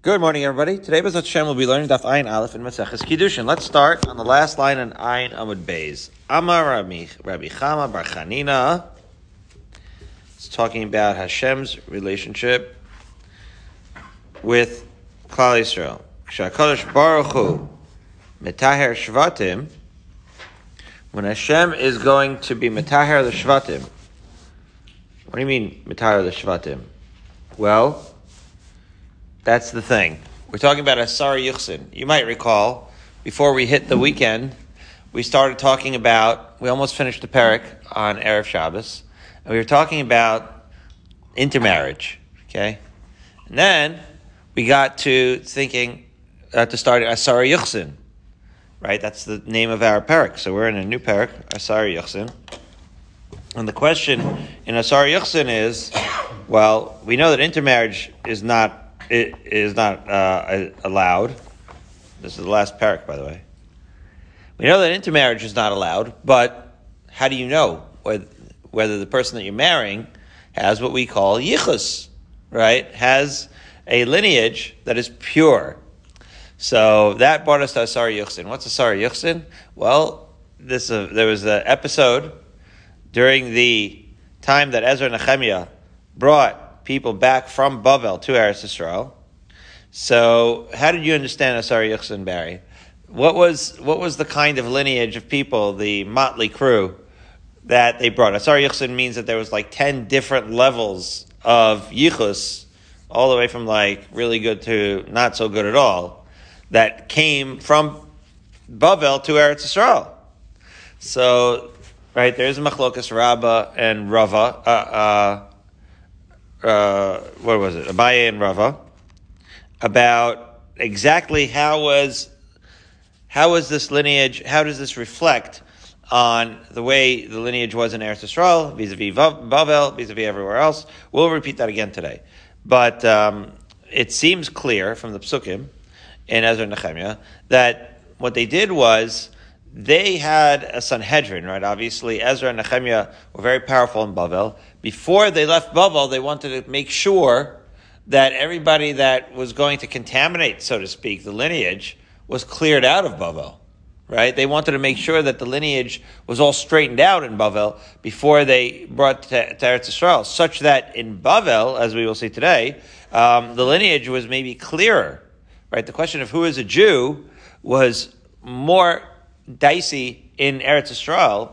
Good morning, everybody. Today, Bezat Hashem we'll be learning Daf Ayin Aleph in Maseches Kiddushin. Let's start on the last line in Ayin Amud Beis. Amar Rabbi, Rabbi Chama Bar Chanina. It's talking about Hashem's relationship with Klal Yisrael. Shakadosh Baruch Hu Metaher Shvatim. When Hashem is going to be Metaher the Shvatim. What do you mean Metaher the Shvatim? Well, that's the thing. We're talking about Asar Yuchsin. You might recall, before we hit the weekend, we started talking about, we almost finished the parak on Erev Shabbos, and we were talking about intermarriage, okay? And then we got to thinking, uh, to start Asar Yuchsin, right? That's the name of our parak. So we're in a new parak, Asar Yuchsin. And the question in Asar Yuchsin is, well, we know that intermarriage is not it is not uh, allowed. This is the last parak, by the way. We know that intermarriage is not allowed, but how do you know whether, the person that you're marrying has what we call yichus, right? Has a lineage that is pure. So that brought us to Asar Yuchsin. What's Asar Yuchsin? Well, this uh, there was an episode during the time that Ezra Nehemiah brought people back from Bavel to Eretz Yisrael. So, how did you understand Asar Yuchsin Barry? What was what was the kind of lineage of people, the motley crew, that they brought? Asar Yuchsin means that there was like ten different levels of yichus, all the way from like really good to not so good at all, that came from Bavel to Eretz Yisrael. So, right there's a machlokas and Rava. Uh, uh, uh, what was it, Abaye and Rava, about exactly how was how was this lineage? How does this reflect on the way the lineage was in Eretz Yisrael vis-a-vis Bavel, vis-a-vis everywhere else? We'll repeat that again today, but um, it seems clear from the psukim in Ezra and Nehemiah that what they did was they had a Sanhedrin, right? Obviously, Ezra and Nehemiah were very powerful in Bavel. Before they left Bavel, they wanted to make sure that everybody that was going to contaminate, so to speak, the lineage was cleared out of Bavel, right? They wanted to make sure that the lineage was all straightened out in Bavel before they brought to, to Eretz Yisrael, such that in Bavel, as we will see today, um, the lineage was maybe clearer, right? The question of who is a Jew was more dicey in Eretz Yisrael,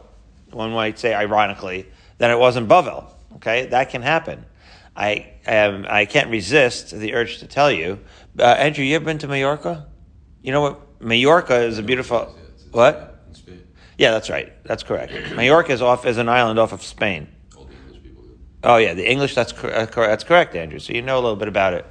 one might say ironically, than it was in Bavel. Okay, that can happen. I um, I can't resist the urge to tell you. Uh, Andrew, you ever been to Mallorca? You know what? Mallorca is a beautiful. What? Yeah, that's right. That's correct. Mallorca is off as an island off of Spain. Oh yeah, the English. That's uh, that's correct, Andrew. So you know a little bit about it.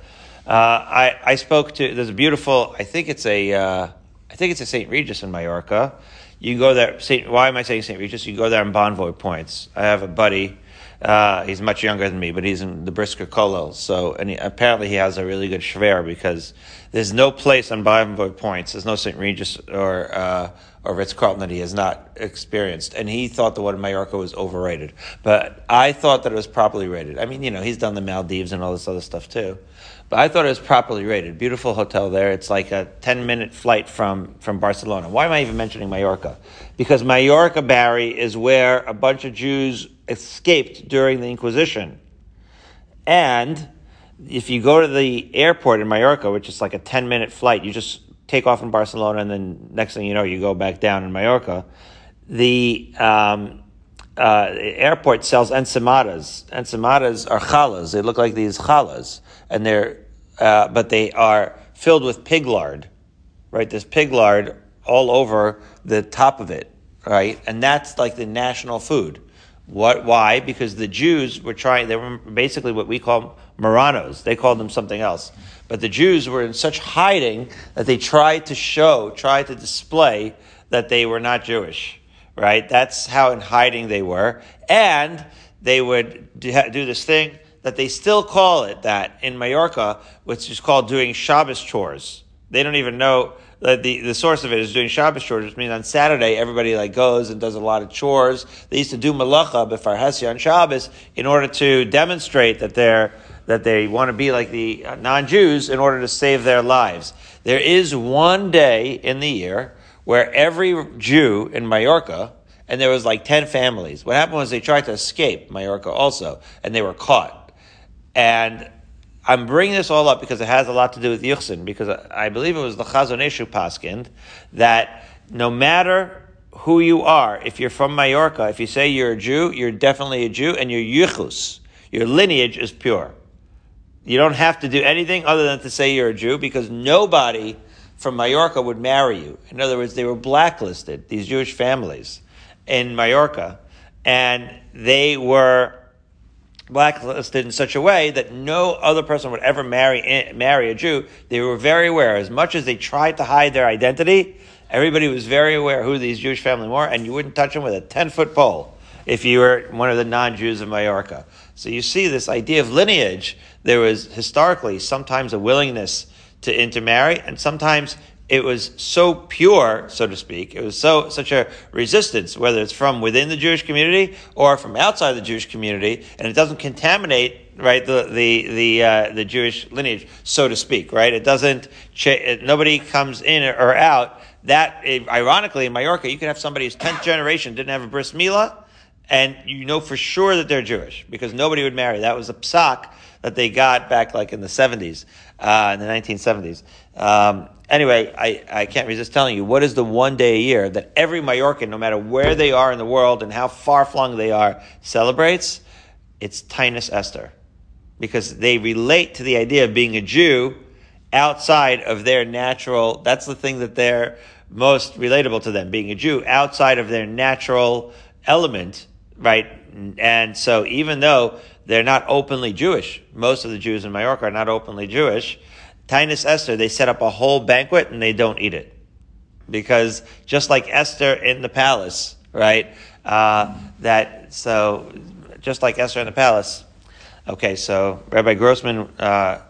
Uh, I I spoke to. There's a beautiful. I think it's a. Uh, I think it's a St. Regis in Mallorca. You go there, Saint, why am I saying St. Regis? You go there on Bonvoy points. I have a buddy, uh, he's much younger than me, but he's in the Brisker Kollel. So, and he, apparently he has a really good shver because there's no place on Bonvoy points, there's no St. Regis or, uh, or Ritz Carlton that he has not experienced. And he thought the one in Mallorca was overrated. But I thought that it was properly rated. I mean, you know, he's done the Maldives and all this other stuff too. But I thought it was properly rated. Beautiful hotel there. It's like a 10 minute flight from, from Barcelona. Why am I even mentioning Mallorca? Because Mallorca, Barry, is where a bunch of Jews escaped during the Inquisition. And if you go to the airport in Mallorca, which is like a 10 minute flight, you just take off in Barcelona and then next thing you know, you go back down in Mallorca. The, um, uh, airport sells ensamadas. Ensamadas are challahs. They look like these challahs, and they're uh, but they are filled with pig lard, right? There's pig lard all over the top of it, right? And that's like the national food. What? Why? Because the Jews were trying. They were basically what we call Marranos. They called them something else. But the Jews were in such hiding that they tried to show, tried to display that they were not Jewish right? That's how in hiding they were. And they would do this thing that they still call it that in Mallorca, which is called doing Shabbos chores. They don't even know that the, the source of it is doing Shabbos chores, which means on Saturday everybody like goes and does a lot of chores. They used to do malacha before on Shabbos in order to demonstrate that they're that they want to be like the uh, non-Jews in order to save their lives. There is one day in the year where every Jew in Mallorca, and there was like 10 families. What happened was they tried to escape Mallorca also, and they were caught. And I'm bringing this all up because it has a lot to do with Yuchsin, because I believe it was the Chazon Ish Paskind that no matter who you are, if you're from Mallorca, if you say you're a Jew, you're definitely a Jew, and your Yuchus, your lineage is pure. You don't have to do anything other than to say you're a Jew because nobody from Mallorca would marry you. In other words, they were blacklisted, these Jewish families in Mallorca, and they were blacklisted in such a way that no other person would ever marry eh, marry a Jew. They were very aware. As much as they tried to hide their identity, everybody was very aware who these Jewish family were, and you wouldn't touch them with a ten foot pole if you were one of the non Jews of Mallorca. So you see this idea of lineage. There was historically sometimes a willingness to intermarry, and sometimes it was so pure, so to speak. It was so such a resistance, whether it's from within the Jewish community or from outside the Jewish community, and it doesn't contaminate right the the the uh, the Jewish lineage, so to speak. Right? It doesn't. Cha- nobody comes in or out. That ironically in Mallorca, you can have somebody who's tenth generation didn't have a bris milah, and you know for sure that they're Jewish because nobody would marry. That was a psak that they got back like in the 70s, uh, in the 1970s. Um, anyway, I, I can't resist telling you what is the one day a year that every Mallorcan, no matter where they are in the world and how far flung they are, celebrates? It's Taanis Esther. Because they relate to the idea of being a Jew outside of their natural, that's the thing that they're most relatable to them, being a Jew outside of their natural element, right? And so even though they're not openly Jewish. Most of the Jews in Mallorca are not openly Jewish. Taanis Esther, they set up a whole banquet and they don't eat it. Because just like Esther in the palace, right? Uh, that, so, just like Esther in the palace. Okay, so Rabbi Grossman, uh,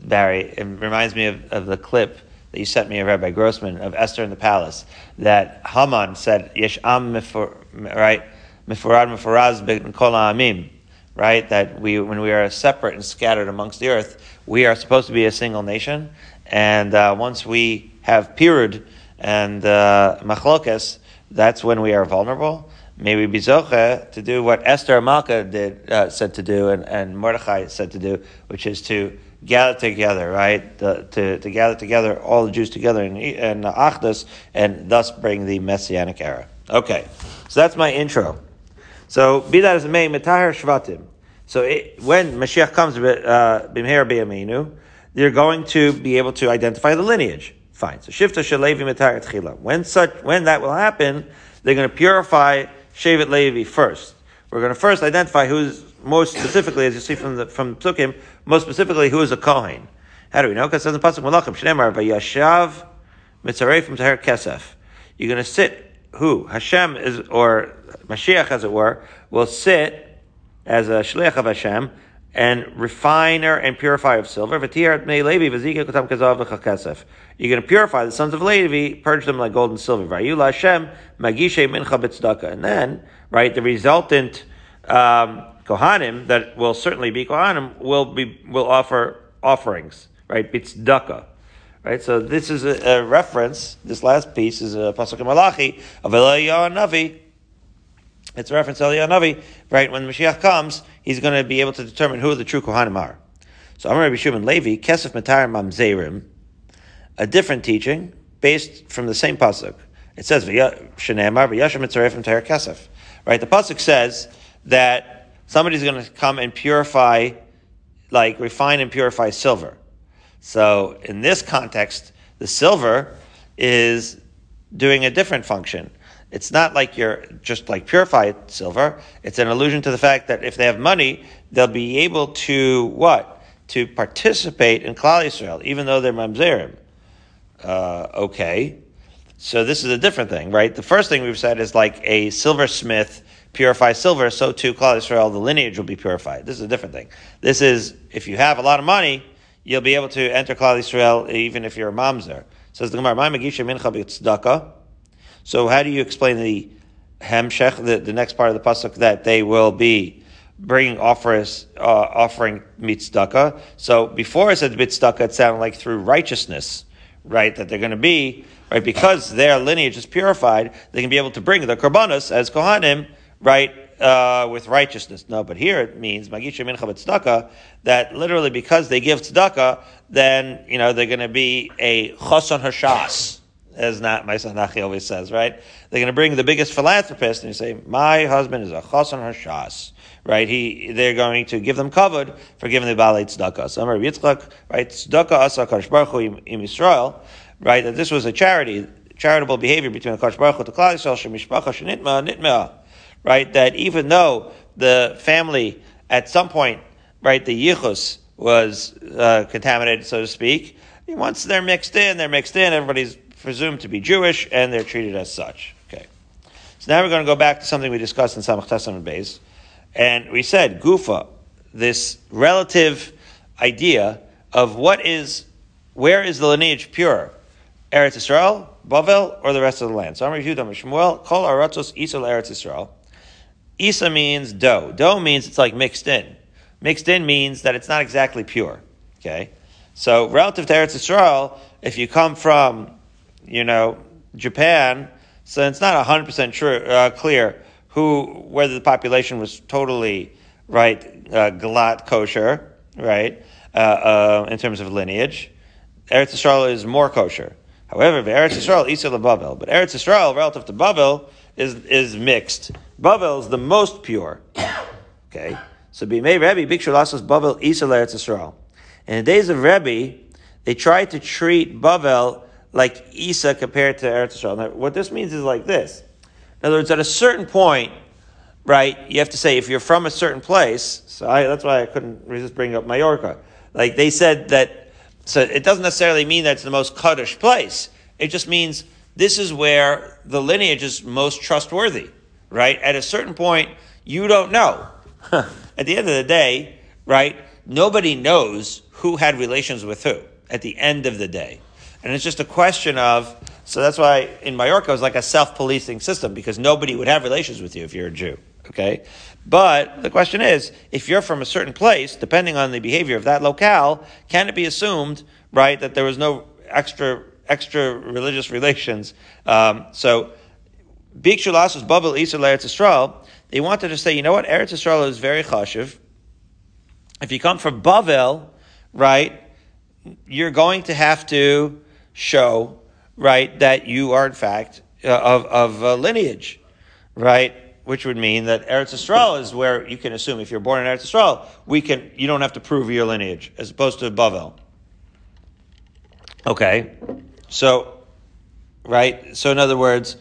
Barry, it reminds me of, of the clip that you sent me of Rabbi Grossman of Esther in the palace that Haman said, Yesh am right? Mifurad mifuraz kol amim right? That we, when we are separate and scattered amongst the earth, we are supposed to be a single nation. And uh, once we have pirud and uh, machlokes, that's when we are vulnerable. May we be zoche to do what Esther Malka did, uh, said to do and, and Mordechai said to do, which is to gather together, right? The, to, to gather together, all the Jews together in, in Achdus, and thus bring the Messianic era. Okay, so that's my intro. So be that as it may, Metahar Shvatim. So it, when Mashiach comes, uh, you're going to be able to identify the lineage. Fine. So Shifta Shalevi Metahar Tchila. When such, when that will happen, they're going to purify Shevet Levi first. We're going to first identify who's most specifically, as you see from the from Psukim, most specifically who is a Kohen. How do we know? Because it says in Pasuk Malachim, Shnemar Vayashav Mitzarei from Tahar Kesef. You're going to sit who Hashem is, or Mashiach, as it were, will sit as a shliach of Hashem and refiner and purifier of silver. You're going to purify the sons of Levi, purge them like gold and silver. And then, right, the resultant um, kohanim that will certainly be kohanim will be will offer offerings, right? Bitzdaka. Right, so this is a, a, reference. This last piece is a pasuk in Malachi of Eliyahu Navi. It's a reference to Eliyahu. Right, when Mashiach comes, he's going to be able to determine who the true kohanim are. So Amar Rabbi Shimon Levi, Kesef Matar Mamzerim, a different teaching based from the same pasuk. It says Shenemar V'Yashim Mitzarefim Ter Kesef. Right, the pasuk says that somebody's going to come and purify, like refine and purify silver. So in this context, the silver is doing a different function. It's not like you're just like purified silver. It's an allusion to the fact that if they have money, they'll be able to what? To participate in Klal Yisrael, even though they're mamzerim. Uh, okay. So this is a different thing, right? The first thing we've said is like a silversmith purifies silver, so too Klal Yisrael, the lineage will be purified. This is a different thing. This is, if you have a lot of money, you'll be able to enter Klal Yisrael even if you're a mamzer. Says the Gemara, my Magisha mincha So how do you explain the hemshech, the, the next part of the pasuk that they will be bringing offers, uh, offering mitzdaka. So before I said mitzdaka, it sounded like through righteousness, right? That they're going to be right because their lineage is purified. They can be able to bring the korbanos as kohanim, right? Uh, with righteousness. No, but here it means magisha mincha tzedakah that literally because they give tzedakah, then you know they're going to be a choson hashas as not my son Nachi always says, right? They're going to bring the biggest philanthropist and you say, my husband is a chasan hashas, right? He, they're going to give them covered for giving the balei tzedakah. So Rabbi Yitzchak, right? Tzedakah asa Kadosh Baruch Hu im Yisrael, right? That this was a charity, charitable behavior between Kadosh Baruch Hu to Klal Yisrael, shemishpacha nitma, right? That even though the family at some point, right, the yichus was uh, contaminated, so to speak, once they're mixed in, they're mixed in, everybody's presumed to be Jewish, and they're treated as such. Okay. So now we're going to go back to something we discussed in Samach Tes Amud Beis. And we said, Gufa, this relative idea of what is, where is the lineage pure? Eretz Israel, Bavel, or the rest of the land? So I'm reviewed on Shmuel, Kol Aratzos Isa Eretz Israel. Isa means dough. Dough means it's like mixed in. Mixed in means that it's not exactly pure. Okay? So relative to Eretz Israel, if you come from you know, Japan, so it's not 100% true, uh, clear who, whether the population was totally, right, uh, galat kosher, right, uh, uh, in terms of lineage. Eretz Yisrael is more kosher. However, Eretz Yisrael, Isa Bavel, but Eretz Yisrael, relative to Bavel, is, is mixed. Bavel is the most pure. Okay? So Bimei Rebbe, Bikshu Lassos Bavel, Isa Eretz Yisrael. In the days of Rebbe, they tried to treat Bavel like Isa compared to Eretz Yisrael. Now, what this means is like this. In other words, at a certain point, right, you have to say if you're from a certain place. So I, that's why I couldn't resist bringing up Mallorca. Like they said that. So it doesn't necessarily mean that it's the most kaddish place. It just means this is where the lineage is most trustworthy, right? At a certain point, you don't know. at the end of the day, right? Nobody knows who had relations with who at the end of the day. And it's just a question of, so that's why in Mallorca it was like a self-policing system because nobody would have relations with you if you're a Jew. Okay? But the question is, if you're from a certain place, depending on the behavior of that locale, can it be assumed, right, that there was no extra extra religious relations? Um, so, Big was Babel Isa Eretz Yisrael. They wanted to say, you know what, Eretz Yisrael is very chashiv. If you come from Bavel, right, you're going to have to show, right, that you are in fact uh, of, of uh, lineage, right? Which would mean that Eretz Yisrael is where you can assume if you're born in Eretz Yisrael, we can, you don't have to prove your lineage, as opposed to Bavel. Okay, so, right, so in other words,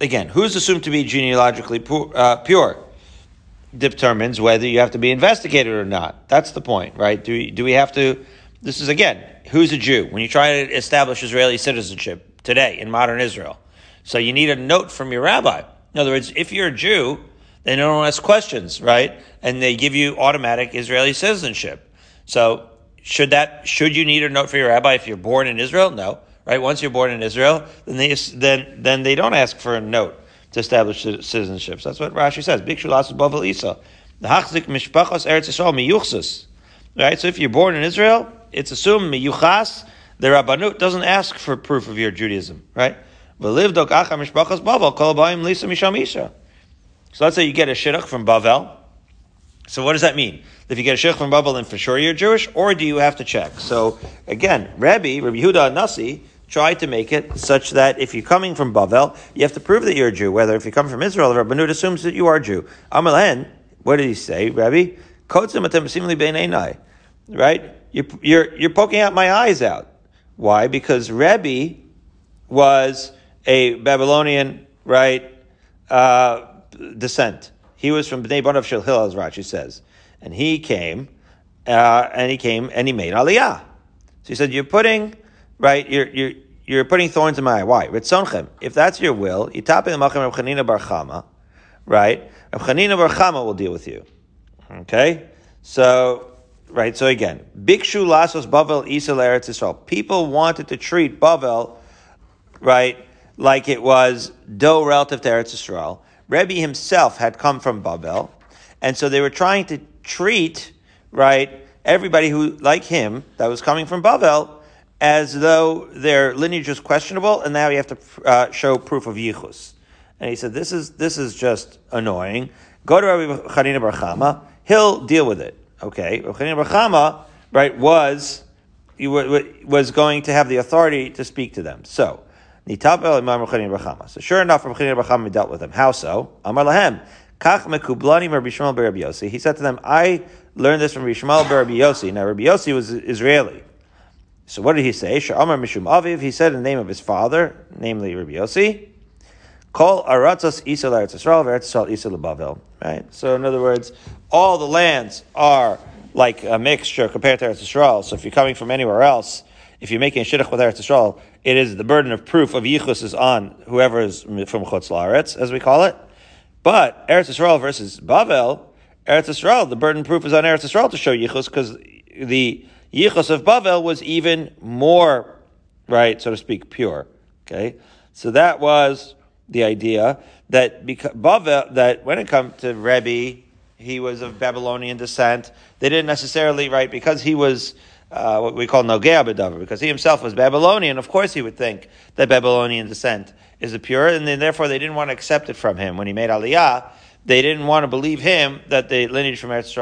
again, who's assumed to be genealogically pu- uh, pure? Determines whether you have to be investigated or not. That's the point, right? Do do we have to? This is again who's a Jew? When you try to establish Israeli citizenship today in modern Israel. So you need a note from your rabbi. In other words, if you're a Jew, they don't ask questions, right? And they give you automatic Israeli citizenship. So should that, should you need a note for your rabbi if you're born in Israel? No, right? Once you're born in Israel, then they, then, then they don't ask for a note to establish citizenship. So that's what Rashi says. The. Right? So if you're born in Israel, it's assumed miyuchas, the Rabbanut doesn't ask for proof of your Judaism, right? So let's say you get a shidduch from Bavel. So what does that mean? If you get a shidduch from Bavel, then for sure you're Jewish, or do you have to check? So again, Rabbi, Rabbi Yehuda Nasi, tried to make it such that if you're coming from Bavel, you have to prove that you're a Jew. Whether if you come from Israel, the Rabbanut assumes that you are a Jew. Amalen, what did he say, Rabbi? Right? You're, you're, you're poking out my eyes out. Why? Because Rebbe was a Babylonian, right, uh, descent. He was from Bnei Banav Shel Hillel, as Rashi says. And he came, uh, and he came, and he made Aliyah. So he said, you're putting, right, you're, you're, you're putting thorns in my eye. Why? Ritzonchem. If that's your will, Yitapin Machem Reb Chanina Bar Chama, right? Reb Chanina Bar Chama will deal with you. Okay? So, right? So again, Bikshu Lasos Bavel Isa Eretz Yisrael. People wanted to treat Bavel, right, like it was dough relative to Eretz Yisrael. Rebbe himself had come from Babel, And so they were trying to treat, right, everybody who, like him, that was coming from Bavel, as though their lineage was questionable, and now you have to uh, show proof of yichus. And he said, "This is this is just annoying. Go to Rabbi Chanina Bar. He'll deal with it." Okay, Bar Chama, right, was was going to have the authority to speak to them. So, So, sure enough, Bar Chama dealt with them. How so? Amar lahem. Kach mekublani Rabbi. He said to them, "I learned this from Rabbi Shmuel Rabbi Yossi." Now, Rabbi Yossi was Israeli. So what did he say? Sha'amar Mishum Aviv, he said in the name of his father, namely Rabbi Yossi, Kol Aratzos Isa Eretz Yisrael, Eretz Yisrael Isa. Right? So in other words, all the lands are like a mixture compared to Eretz Yisrael. So if you're coming from anywhere else, if you're making a shidduch with Eretz Yisrael, it is the burden of proof of yichus is on whoever is from Chutz Laaretz, as we call it. But Eretz Yisrael versus Bavel, Eretz Yisrael, the burden of proof is on Eretz Yisrael to show yichus because the Yichus of Bavel was even more, right, so to speak, pure. Okay, so that was the idea that because Bavel, that when it comes to Rebbe, he was of Babylonian descent. They didn't necessarily, right, because he was uh, what we call Nogea Bedavar, because he himself was Babylonian. Of course, he would think that Babylonian descent is pure, and then therefore they didn't want to accept it from him when he made Aliyah. They didn't want to believe him that the lineage from Eretz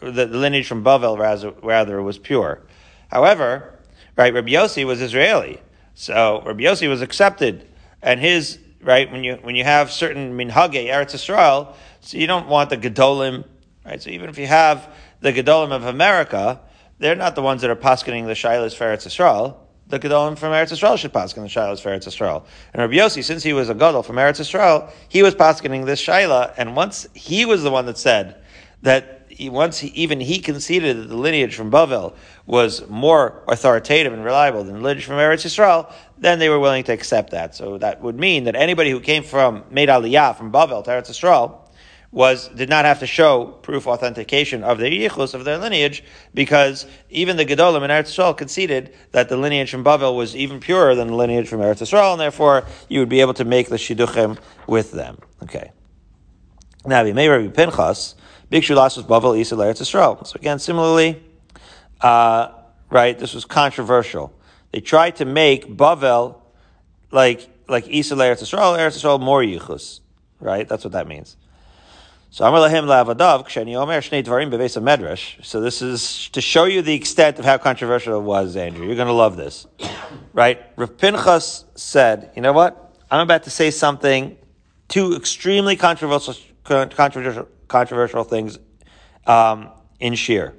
the, lineage from Bavel rather, rather was pure. However, right, Rabbi Yossi was Israeli, so Rabbi Yossi was accepted, and his right when you when you have certain minhage Eretz Yisrael, so you don't want the gedolim, right? So even if you have the gedolim of America, they're not the ones that are paskening the shilas for Eretz Yisrael. The gedolim from Eretz Yisrael should paskin the shilas for Eretz Yisrael. And Rabbi Yossi, since he was a gadol from Eretz Yisrael, he was paskening this shaila, and once he was the one that said that he, once he, even he conceded that the lineage from Bavel was more authoritative and reliable than the lineage from Eretz Yisrael, then they were willing to accept that. So that would mean that anybody who came from made Aliyah from Bavel to Eretz Yisrael was did not have to show proof authentication of their yichus of their lineage because even the Gedolim in Eretz Yisrael conceded that the lineage from Bavel was even purer than the lineage from Eretz Yisrael, and therefore you would be able to make the shidduchim with them. Okay. Now, may Rabbi Pinchas Bikshu Lasos Bavel Isa Eretz Yisrael. So again, similarly, uh, right, this was controversial. They tried to make Bavel like like Isa Eretz Yisrael, Eretz Yisrael more yichus. Right? That's what that means. So Amar Lahim Lavadav Ksheni Omer Shnei Dvarim Medrash. So this is to show you the extent of how controversial it was, Andrew. You're going to love this, right? Rav Pinchas said, "You know what? I'm about to say something two extremely controversial, controversial, controversial things um, in Shir.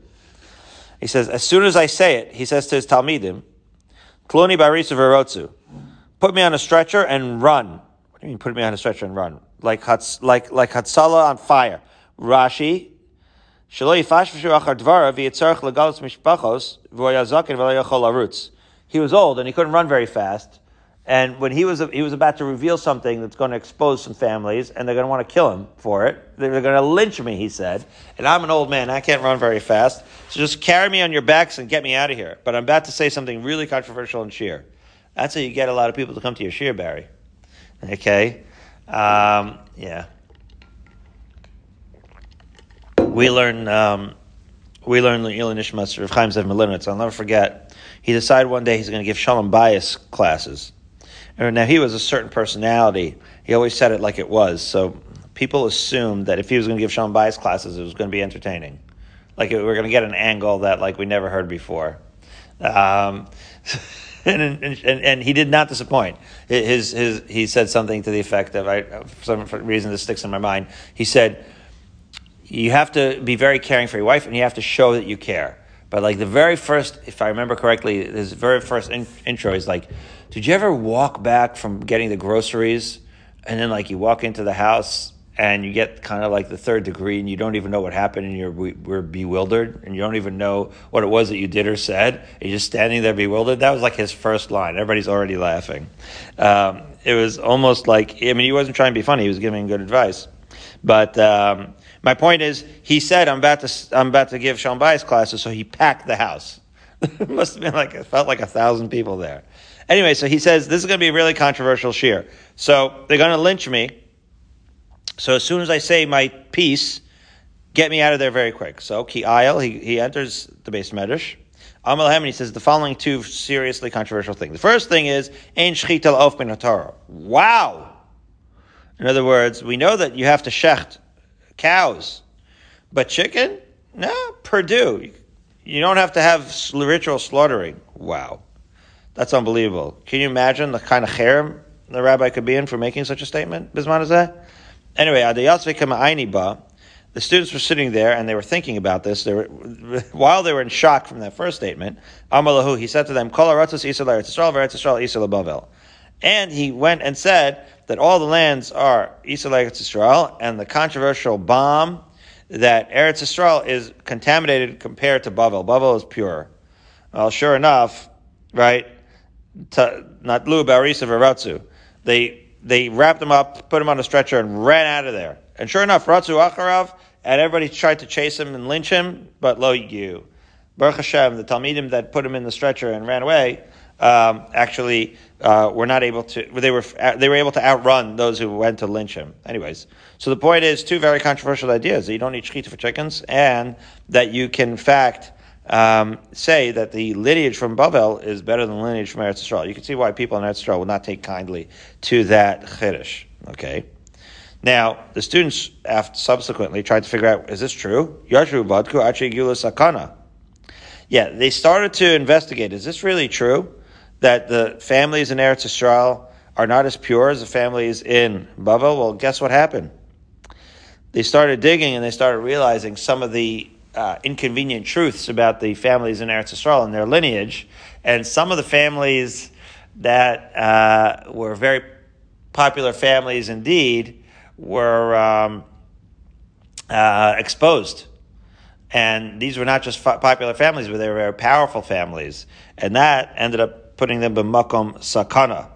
He says, as soon as I say it, he says to his Talmidim, Kloni barisa verotzu, put me on a stretcher and run. What do you mean, put me on a stretcher and run? Like like like hatsala on fire. Rashi, He was old and he couldn't run very fast. And when he was he was about to reveal something that's going to expose some families, and they're going to want to kill him for it. They're going to lynch me, he said. And I'm an old man; I can't run very fast. So just carry me on your backs and get me out of here. But I'm about to say something really controversial and sheer. That's how you get a lot of people to come to your sheer, Barry. Okay, um, yeah. We learn um, we learn the Ilan Ishmas of Chaim Zev Malinowitz. I'll never forget. He decided one day he's going to give Shalom Bayis classes now he was a certain personality. He always said it like it was. So people assumed that if he was going to give Shalom Bayis classes, it was going to be entertaining. Like we are going to get an angle that like we never heard before. Um, and, and, and, he did not disappoint. His, his, he said something to the effect of, I, for some reason this sticks in my mind. He said, you have to be very caring for your wife and you have to show that you care. But like the very first, if I remember correctly, his very first in, intro is like, did you ever walk back from getting the groceries and then like you walk into the house and you get kind of like the third degree and you don't even know what happened and you're we're bewildered and you don't even know what it was that you did or said and you're just standing there bewildered. That was like his first line. Everybody's already laughing. Um, it was almost like i mean he wasn't trying to be funny. He was giving good advice. But um, my point is he said i'm about to i'm about to give Shalom Bayis classes so he packed the house. It must have been like it felt like a thousand people there. Anyway, so he says this is going to be a really controversial shear. So they're going to lynch me. So as soon as I say my piece, get me out of there very quick. So, Ki Ayel, he, he enters the base medrash. Amal Hem, he says the following two seriously controversial things. The first thing is, Ein Shchitel Of Ben Wow! In other words, we know that you have to shecht cows, but chicken? No, Perdue. You don't have to have ritual slaughtering. Wow. That's unbelievable. Can you imagine the kind of cherem the rabbi could be in for making such a statement? Bisman Anyway, the students were sitting there and they were thinking about this. They were, while they were in shock from that first statement, Amalahu, he said to them, And he went and said that all the lands are Israel Israel, and the controversial bomb that Eretz Israel is contaminated compared to Bavel. Bavel is pure. Well, sure enough, right? Not Lu Barisa Varatsu. They they wrapped him up, put him on a stretcher, and ran out of there. And sure enough, Ratzu Acharav, and everybody tried to chase him and lynch him, but lo you. Baruch Hashem, the Talmidim that put him in the stretcher and ran away, um, actually uh, were not able to. They were they were able to outrun those who went to lynch him. Anyways, so the point is two very controversial ideas: that you don't need shechita for chickens, and that you can in fact um, say that the lineage from Bavel is better than the lineage from Eretz Yisrael. You can see why people in Eretz Yisrael will not take kindly to that chiddush. Okay. Now, the students subsequently tried to figure out, is this true? Badku Sakana. Yeah, they started to investigate, is this really true? That the families in Eretz Yisrael are not as pure as the families in Bavel? Well, guess what happened? They started digging and they started realizing some of the uh, inconvenient truths about the families in Eretz Yisrael and their lineage, and some of the families that uh, were very popular families indeed were um, uh, exposed. And these were not just popular families, but they were very powerful families. And that ended up putting them in makom sakana.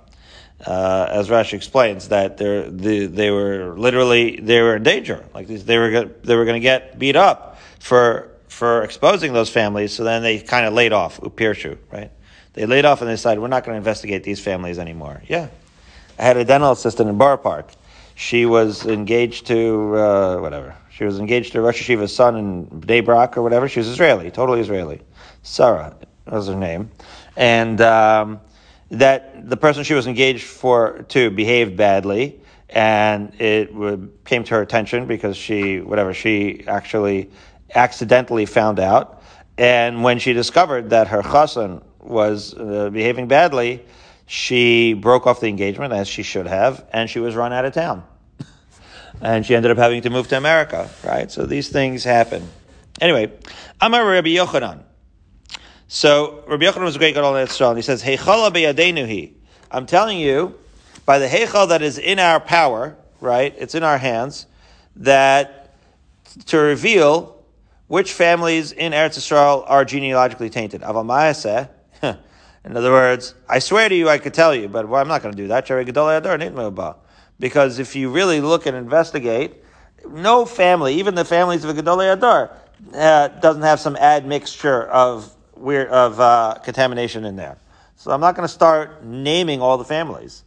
Uh, as Rashi explains, that they they were literally they were in danger. Like they were they were going to get beat up for for exposing those families. So then they kind of laid off upirshu, right? They laid off and they decided we're not going to investigate these families anymore. Yeah, I had a dental assistant in Borough Park. She was engaged to uh, whatever. She was engaged to Rosh Hashiva's son in Bnei Brak or whatever. She was Israeli, totally Israeli. Sarah was her name, and um, that the person she was engaged for to behaved badly and it came to her attention because she, whatever, she actually accidentally found out. And when she discovered that her chassan was uh, behaving badly, she broke off the engagement as she should have, and she was run out of town. and she ended up having to move to America, right? So these things happen. Anyway, Amar Rabbi Yochanan. So Rabbi Yochanan was a great God Israel, and he says, Heichala beyadenuhi. I'm telling you, by the heichal that is in our power, right? It's in our hands, that to reveal which families in Eretz Yisrael are genealogically tainted. Avamayaseh. In other words, I swear to you, I could tell you, but well, I'm not going to do that. Because if you really look and investigate, no family, even the families of a Gedolei Adar, uh, doesn't have some admixture of weird of uh, contamination in there. So I'm not going to start naming all the families.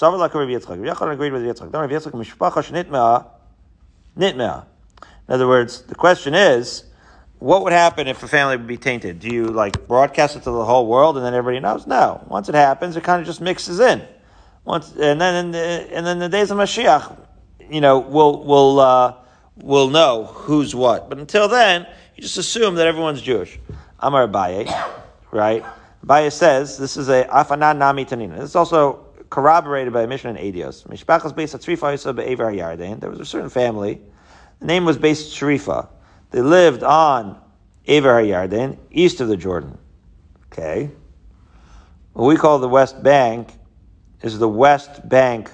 Like Rabbi Yitzchak. Agreed with Yitzchak. Rabbi Yitzchak mishpacha nitmea. In other words, the question is, what would happen if a family would be tainted? Do you like broadcast it to the whole world and then everybody knows? No. Once it happens, it kind of just mixes in. Once, and then in the, and then the days of Mashiach, you know, we'll, we'll, uh, we'll know who's what. But until then, you just assume that everyone's Jewish. Amar Abaye, right? Abaye says, this is a afanan nami tanina. This is also corroborated by a Mishnah in Edios. Beis Yarden. There was a certain family the name was Beis Hatzrifa. They lived on Aver HaYarden, east of the Jordan. Okay. What we call the West Bank is the west bank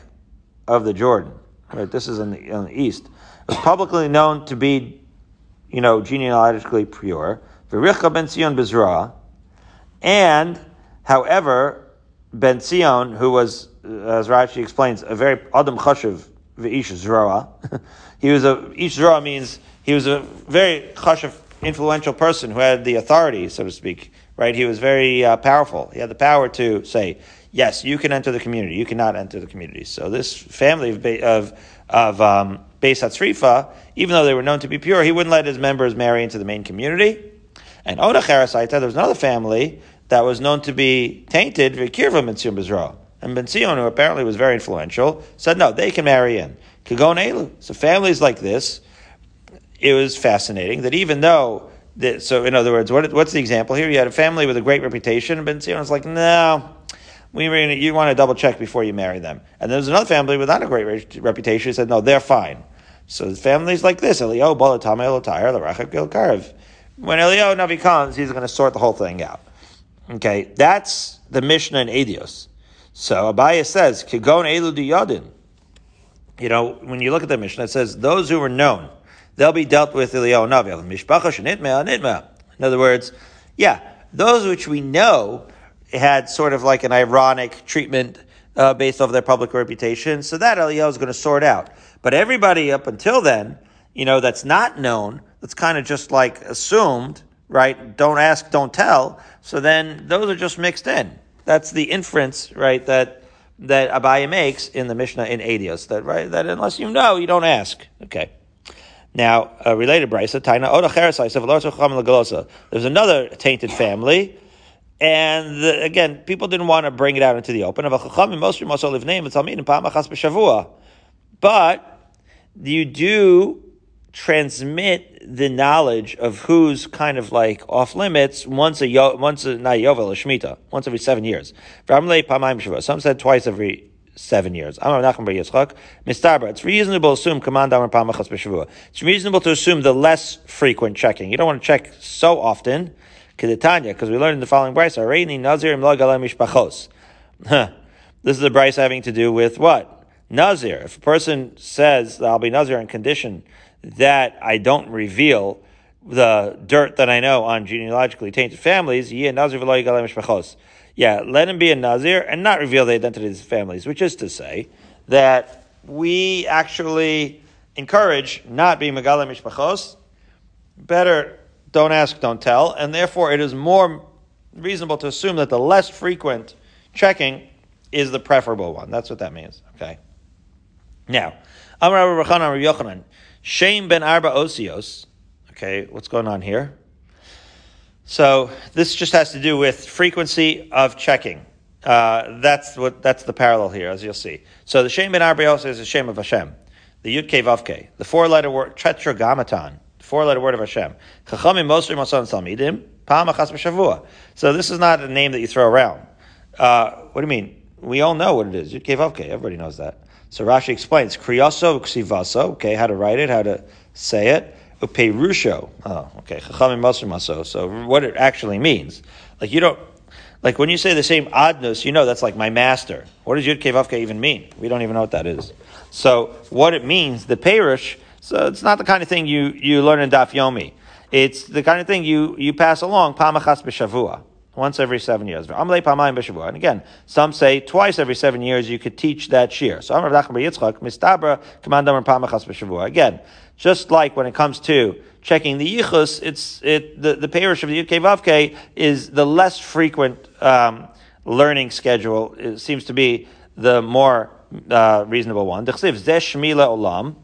of the Jordan. Right? This is in the, in the east. It was publicly known to be, you know, genealogically pure. Vericha ben Sion Bezra. And, however, Ben Sion, who was, uh, as Rashi explains, a very Adam Chashiv V'ish Zroa. he was a, Ish Zroa means he was a very chashav, influential person who had the authority, so to speak, right? He was very uh, powerful. He had the power to say, yes, you can enter the community, you cannot enter the community. So this family of, of, of um, Beis Hatzrifa, even though they were known to be pure, he wouldn't let his members marry into the main community. And Oda Cherasaita, there was another family that was known to be tainted, Vikirva Sion Bezra. And Ben Sion, who apparently was very influential, said no, they can marry in. Kagon Elu. So families like this, it was fascinating that even though, so in other words, what, what's the example here? You had a family with a great reputation, and Ben was like, no, we you want to double check before you marry them. And there's another family without a great reputation who said, no, they're fine. So families like this, Eliyahu, Balatame, Elotayr, Larachak, Gilkarv. When Eliyahu Navi comes, he's going to sort the whole thing out. Okay, that's the Mishnah in Edios. So Abaye says, Kigon Elu Yadin. You know, when you look at the Mishnah, it says, those who were known, they'll be dealt with Eliyahu Navi. In other words, yeah, those which we know had sort of like an ironic treatment uh, based off their public reputation. So that Eliyahu is going to sort out. But everybody up until then, you know, that's not known, that's kind of just like assumed, right? Don't ask, don't tell. So then those are just mixed in. That's the inference, right? That that Abaye makes in the Mishnah in Edios. That right? That unless you know, you don't ask. Okay. Now, a related brisa, Taina Oda There's another tainted family and the, again, people didn't want to bring it out into the open. But you do transmit the knowledge of who's kind of like off limits once a once a not yovel a shmita once every seven years. Some said twice every seven years. It's reasonable to assume command. It's reasonable to assume the less frequent checking. You don't want to check so often because we learned in the following brisa. This is a brisa having to do with what? Nazir. If a person says that I'll be Nazir on condition that I don't reveal the dirt that I know on genealogically tainted families, Yeah, let him be a Nazir and not reveal the identity of his families, which is to say that we actually encourage not being Megala Mishpachos. Better don't ask, don't tell, and therefore it is more reasonable to assume that the less frequent checking is the preferable one. That's what that means. Okay. Now, Amar Rabbi Yochanan, Shem ben Arba Osios. Okay, what's going on here? So this just has to do with frequency of checking. Uh, that's what that's the parallel here, as you'll see. So the Shem ben Arba Osios is the shame of Hashem. The Yud Vavke, the four-letter word Tetragrammaton four letter word of Hashem. Chachamim Mosri Masan Salmidim, Pa'amachas B'Shavua. So this is not a name that you throw around. Uh, what do you mean? We all know what it is. Yud Vavke. Everybody knows that. So Rashi explains Kriyaso Ksivaso. Okay, how to write it, how to say it. Upeirusho. Oh, okay. Chachamim Mosri Maso. So what it actually means. Like you don't. Like when you say the same adnus, you know that's like my master. What does Yud Vavke even mean? We don't even know what that is. So what it means, the Perush so it's not the kind of thing you, you learn in Daf Yomi. It's the kind of thing you, you pass along, Pamachas b'shavua, once every seven years. And again, some say twice every seven years you could teach that shear. So. Again, just like when it comes to checking the yichus, it's, it, the, the parish of the Yudke Vavke is the less frequent, um, learning schedule. It seems to be the more, uh, reasonable one. Olam.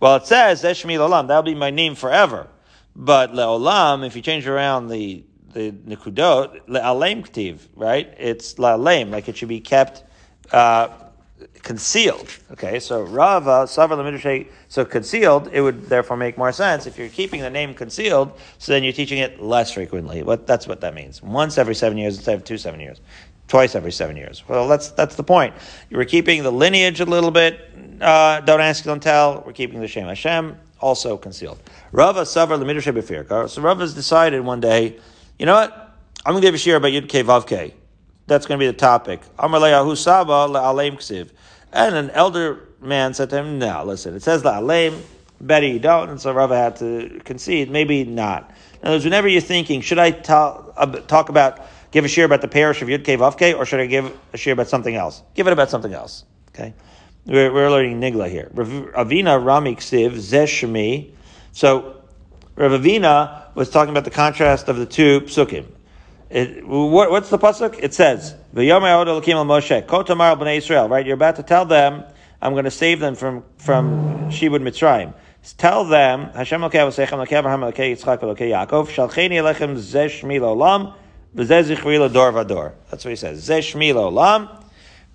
Well, it says Olam, that'll be my name forever. But Le'olam, if you change around the the Nikudot, Le'alem Ktiv, right? It's Le'alem, like it should be kept uh, concealed. Okay, so Rava, Savar so concealed, it would therefore make more sense if you're keeping the name concealed, so then you're teaching it less frequently. What that's what that means. Once every seven years instead of two seven years. Twice every seven years. Well, that's that's the point. You were keeping the lineage a little bit, uh, don't ask, don't tell. We're keeping the Shem Hashem also concealed. Rava Savar Lemidrash Befirkar. So Rava has decided one day, you know what? I'm going to give a shir about Yud Ke Vav Ke. That's going to be the topic. Amar Le'ahu Saba Ksiv. And an elder man said to him, no, listen, it says Le'aleim, better you don't. And so Rava had to concede, maybe not. In other words, whenever you're thinking, should I talk, about, give a shir about the parish of Yud Ke Vav Ke, or should I give a shir about something else? Give it about something else. Okay? We're, we're learning Nigla here. Ravina Rami Ksiv Zeshmi. So Rav Avina was talking about the contrast of the two psukim. It, what, what's the pasuk? It says, "V'yomer Moshe Kotamar b'nei Israel." Right, you're about to tell them I'm going to save them from from Shibud Mitzrayim. Tell them, Hashem Elokei Avosechem Elokei Abraham Yaakov Shalcheni Elechem Zeh Shmi Olam V'Zeh Zichri L'Dor Vador. That's what he says. Zeh Shmi Olam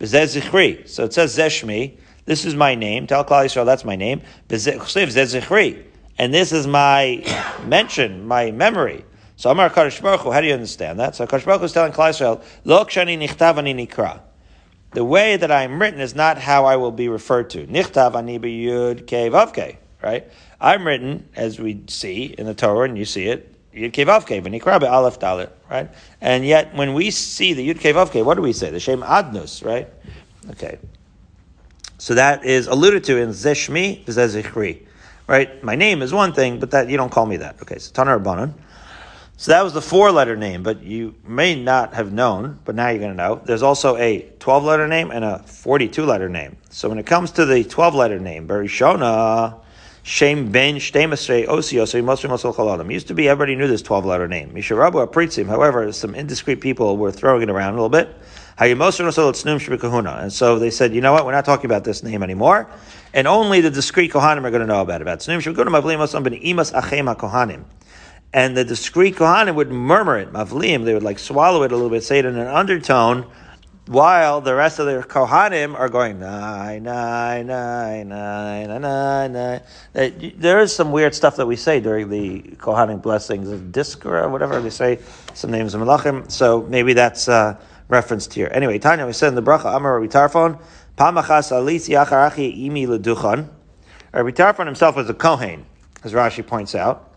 V'Zeh Zichri. So it says Zeh Shmi. This is my name. Tell Klal Yisrael that's my name. V'Zeh. And this is my mention, my memory. So Amar Kadosh Baruch how do you understand that? So Kadosh Baruch is telling Klal Yisrael, Lo Kshani Nichtav Ani Nikra. The way that I'm written is not how I will be referred to. Nichtav Ani Yud Kei Vavkei right? I'm written, as we see in the Torah, and you see it, Yud Kei Vav Kei, V'nikra Aleph Dalet, right? And yet, when we see the Yud Kei, what do we say? The Shem Adnus, right? Okay. So that is alluded to in Zeshmi, Zezichri, right? My name is one thing, but that you don't call me that. Okay, so Tanar Rabbanon. So that was the four letter name, but you may not have known, but now you're going to know. There's also a 12 letter name and a 42 letter name. So when it comes to the 12 letter name, Barishona, Shem ben Shtemasrei Osios Mosri Mosel Chalalim. Used to be everybody knew this twelve letter name. Misharabu Apritzim. However, some indiscreet people were throwing it around a little bit. How Yemostroso Letsnomshrikahuna and so they said, you know what, we're not talking about this name anymore. And only the discreet Kohanim are going to know about it. About Kohanim. And the discreet Kohanim would murmur it, Mavlim, they would like swallow it a little bit, say it in an undertone, while the rest of the Kohanim are going nine, nine, nine, nine, nine, nine. There is some weird stuff that we say during the Kohanim blessings of Diskra, whatever they say, some names of Malachim. So maybe that's uh, referenced here. Anyway, Tanya, we said in the bracha Amar Rabbi Tarfon, Pamachas Alis Yacharachi Imi Leduchan. Rabbi Tarfon himself was a Kohen, as Rashi points out.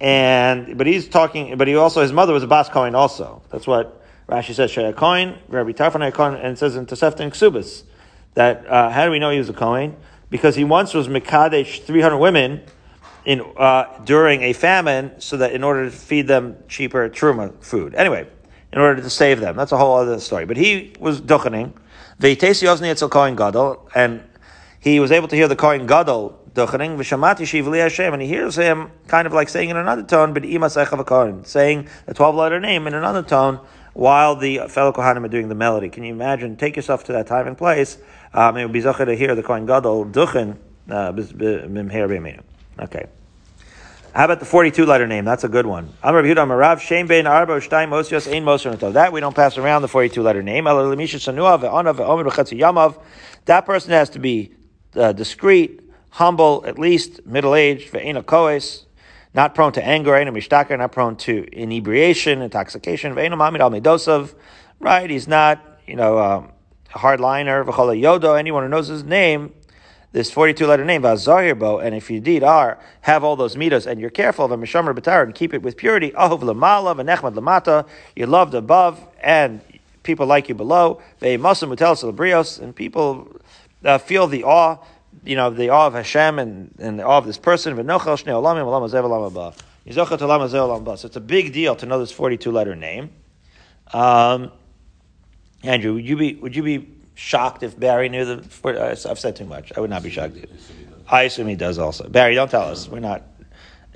And but he's talking, but he also his mother was a Bas Kohen also. That's what Rashi says Shaya Kohen, Rabbi Tarfon Kohen, and it says in Tosefta and Ksubas that uh, how do we know he was a Kohen? Because he once was Mekadesh 300 women in uh, during a famine, so that in order to feed them cheaper truma food. Anyway, in order to save them, that's a whole other story. But he was duchening. Veitesi Ozni Etzel Kohen Gadol, and he was able to hear the Kohen Gadol duchening. V'shamati Shivli Hashem, and he hears him kind of like saying in another tone, but Ima Kohen, saying the 12 letter name in another tone while the fellow Kohanim are doing the melody. Can you imagine? Take yourself to that time and place. Um, it would be zachar to hear the Kohen Gadol duchen uh, Okay. How about the 42 letter name? That's a good one. That we don't pass around the 42 letter name. That person has to be uh, discreet, humble, at least middle aged. Not prone to anger, not prone to inebriation, intoxication, right? He's not, you know, um, a hardliner, yodo, anyone who knows his name, this 42 letter name, Vazahirbo, and if you indeed are, have all those mitos, and you're careful of a Mishamar Batar and keep it with purity, Ahov Lamala, Venechmad Lamata, you're loved above, and people like you below, Ve'masam Mutel Celebrios, and people uh, feel the awe you know, the awe of Hashem and, and the awe of this person. But no khalshneolam alam zeballa. So it's a big deal to know this 42 letter name. Um, Andrew, would you be would you be shocked if Barry knew the? I've said too much. I would not be shocked. I assume he does also. Barry, don't tell us. We're not.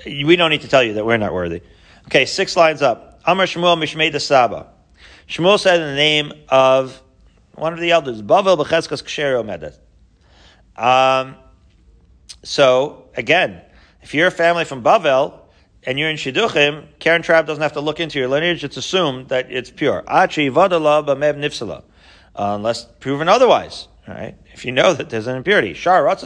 We don't need to tell you that we're not worthy. Okay, six lines up. Amar Shmuel Mishmei Saba. Shmuel said in the name of one of the elders, Bavel Becheskas Ksher Omedet. Um, so again, if you're a family from Bavel and you're in Shidduchim, Karen Trapp doesn't have to look into your lineage; it's assumed that it's pure. Achi vadala b'mev nifsala, uh, unless proven otherwise. Right? If you know that there's an impurity, right?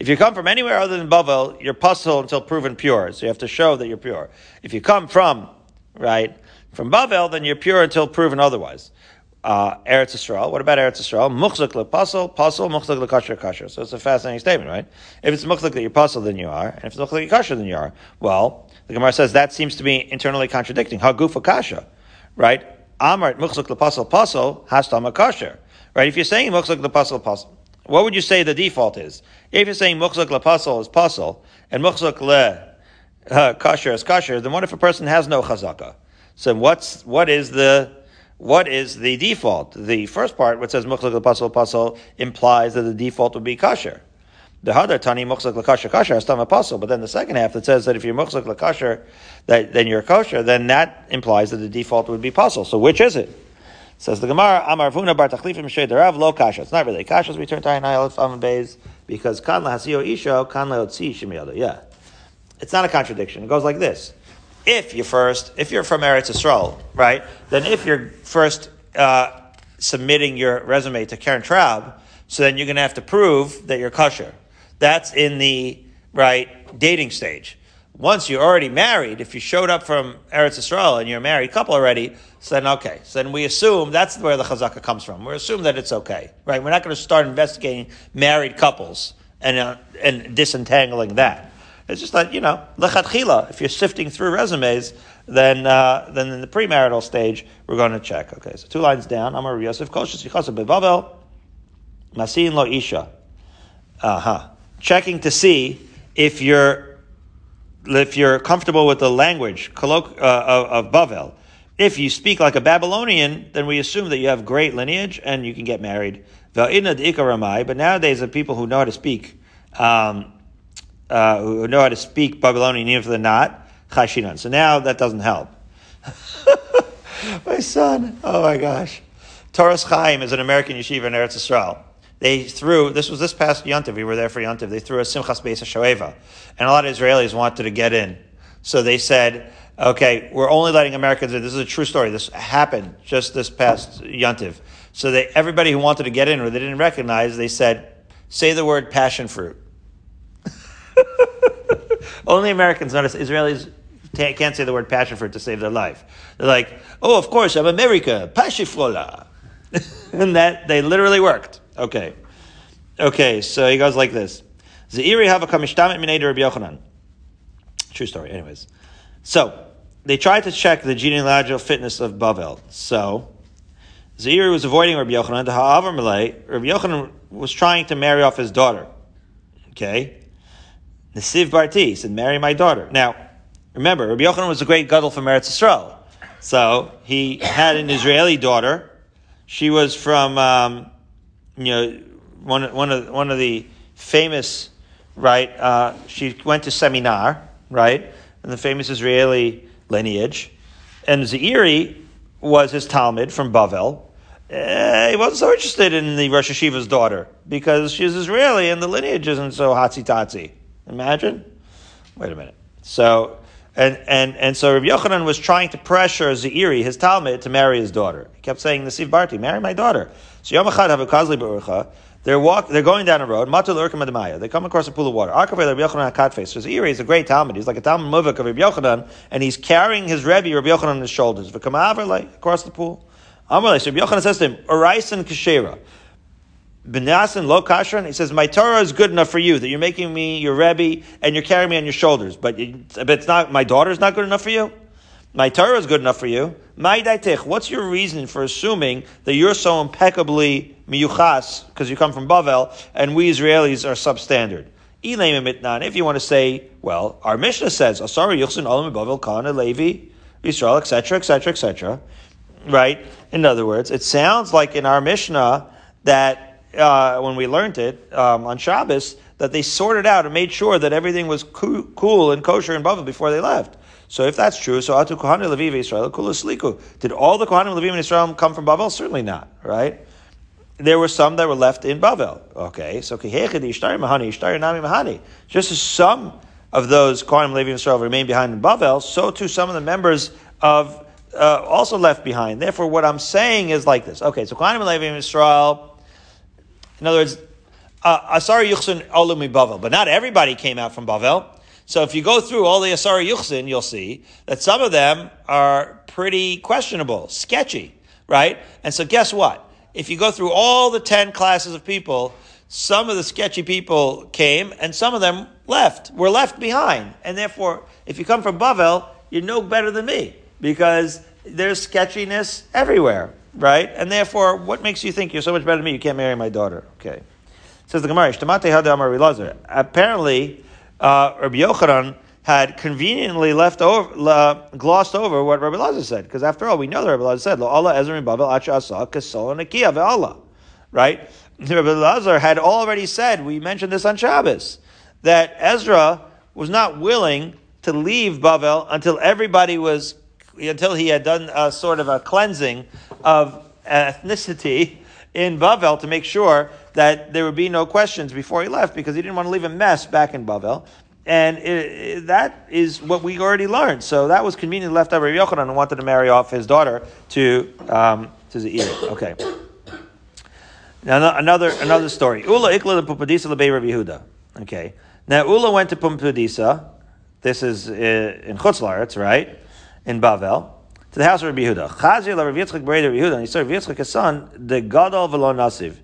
If you come from anywhere other than Bavel, you're pasul until proven pure. So you have to show that you're pure. If you come from right from Bavel, then you're pure until proven otherwise uh, Eretz Yisrael. What about Eretz Yisrael? Muchzak lepasul, pasul, muchzak lekasher, kasher. So it's a fascinating statement, right? If it's muchzak that you're pasul, then you are, and if it's muchzak kasher, then you are. Well, the Gemara says that seems to be internally contradicting. Hagufa kasha, right? Amart muchzak lepasul, pasul, hastama kasher, right? If you're saying muchzak lepasul, pasul, what would you say the default is? If you're saying muchzak lepasul is pasul, and muchzak le uh, kasher is kasher, then what if a person has no chazaka? So what's what is the what is the default? The first part, what says muchlik pasal pasal, implies that the default would be kasher. The hadar tani muchlik lakasher kasher has a pasal, but then the second half that says that if you're muchlik lakasher, that then you're kosher, then that implies that the default would be pasal. So which is it? Says the Gemara, Amar Vuna Bar Tachlifim Darav Lo Kasha. It's not really Kasha, we turn to Ayin Aleph Amud Beis, because Kan Lahasio Isho, Kan Leotzi Shemiyado. Yeah. It's not a contradiction. It goes like this. If you first, if you're from Eretz Yisrael, right, then if you're first uh, submitting your resume to Karen Traub, so then you're going to have to prove that you're kosher. That's in the, right, dating stage. Once you're already married, if you showed up from Eretz Yisrael and you're a married couple already, so then okay. So then we assume that's where the chazaka comes from. We assume that it's okay, right? We're not going to start investigating married couples and uh, and disentangling that. It's just that you know lechatchila. If you're sifting through resumes, then uh, then in the premarital stage we're going to check. Okay, so two lines down. Amar Yosef Koshes Yichasa Bevavel Masin Lo Isha. Uh huh. Checking to see if you're if you're comfortable with the language colloq- uh, of, of Bavel if you speak like a Babylonian, then we assume that you have great lineage and you can get married. But nowadays, the people who know how to speak, um, uh, who know how to speak Babylonian, even if they're not, chashinan. So now that doesn't help. my son, oh my gosh. Toras Chaim is an American yeshiva in Eretz Yisrael. They threw, this was this past Yontiv, we were there for Yontiv, they threw a Simchas Beis Shoeva. And a lot of Israelis wanted to get in. So they said, Okay, we're only letting Americans in. This is a true story. This happened just this past Yontiv. So they, everybody who wanted to get in or they didn't recognize, they said, say the word passion fruit. only Americans notice Israelis can't say the word passion fruit to save their life. They're like, oh, of course, I'm America, pashiflola. and that, they literally worked. Okay. Okay, so he goes like this. Zairi have a kamishtamet minei Rabbi Yochanan. True story, anyways. So, they tried to check the genealogical fitness of Bavel. So, Zairi was avoiding Rabbi Yochanan. The Ha'avar Malay, Rabbi Yochanan was trying to marry off his daughter. Okay? Nesiv Barti said, marry my daughter. Now, remember, Rabbi Yochanan was a great gadol from Eretz Yisrael. So, he had an Israeli daughter. She was from, um, you know, one, one, of, one of the famous, right, uh, she went to seminar, right? and the famous Israeli lineage. And Zairi was his Talmud from Bavel. Uh, he wasn't so interested in the Rosh Hashiva's daughter because she's Israeli and the lineage isn't so hatsy tatsy. Imagine? Wait a minute. So, and, and, and so Rabbi Yochanan was trying to pressure Zairi, his Talmud, to marry his daughter. He kept saying, Nasiv Barti, marry my daughter. So Yom Echad have a Kazli Barucha, they're walk, they're going down a road. Matul Urkim They come across a pool of water. Akavei Rabbi Yochanan Hakatfes. So Ziri is a great Talmud. He's like a Talmud Muvik of Rabbi Yochanan, and he's carrying his Rebbe Rabbi Yochanan on his shoulders. V'kamaver across the pool. So Rabbi Yochanan says to him, Araisan Kashera. Benasan lo kashran. He says, "My Torah is good enough for you that you're making me your rebbe and you're carrying me on your shoulders. But, but it's not. My daughter is not good enough for you. My Torah is good enough for you. What's your reason for assuming that you're so impeccably miyuchas because you come from Bavel and we Israelis are substandard? If you want to say, well, our Mishnah says, Asari Yuchsin Olam Bavel Kana Levi Israel, etc., etc., etc. Right? In other words, it sounds like in our Mishnah that uh, when we learned it um, on Shabbos, that they sorted out and made sure that everything was cool and kosher and Bavel before they left. So if that's true, so Atu Kohanim Levi Israel Kulasliku. Did all the Kohanim Levim in Israel come from Bavel? Certainly not, right? There were some that were left in Bavel. Okay, so Mahani, Ishtar Nami Mahani. Just as some of those Kohanim Levi in Israel remain behind in Bavel, so too some of the members of uh, also left behind. Therefore, what I'm saying is like this. Okay, so Kohanim Levi in Israel, in other words, uh, Asar Yuchsin Olumi Bavel, but not everybody came out from Bavel. So if you go through all the Asara Yuchsin, you'll see that some of them are pretty questionable, sketchy, right? And so guess what? If you go through all the 10 classes of people, some of the sketchy people came and some of them left, were left behind. And therefore, if you come from Bavel, you're no better than me because there's sketchiness everywhere, right? And therefore, what makes you think you're so much better than me? You can't marry my daughter. Okay. Says the Gemara, Apparently, uh, Rabbi Yochanan had conveniently left over, glossed over what Rabbi Lazar said, because after all, we know that Rabbi Lazar said, "Lo Allah Ezra Bavel Acha Asa Kasol Nakia Ve'Allah," right? Rabbi Lazar had already said, we mentioned this on Shabbos, that Ezra was not willing to leave Bavel until everybody was, until he had done a sort of a cleansing of ethnicity in Bavel to make sure that there would be no questions before he left because he didn't want to leave a mess back in Bavel. And it, it, that is what we already learned. So that was conveniently left over Yochanan and wanted to marry off his daughter to um, to Zair. Okay. Now another another story. Ula ikla Pumbedisa lebei Rabbi Yehuda. Okay. Now Ula went to Pumbedisa. This is uh, in Chutzlaritz, right? In Bavel to the house of Rabbi Yehuda. Chazir la Rabbi Yitzchak Rabbi Yehuda, and he saw Rabbi Yitzchak his son, the Gadol v'lo nasiv,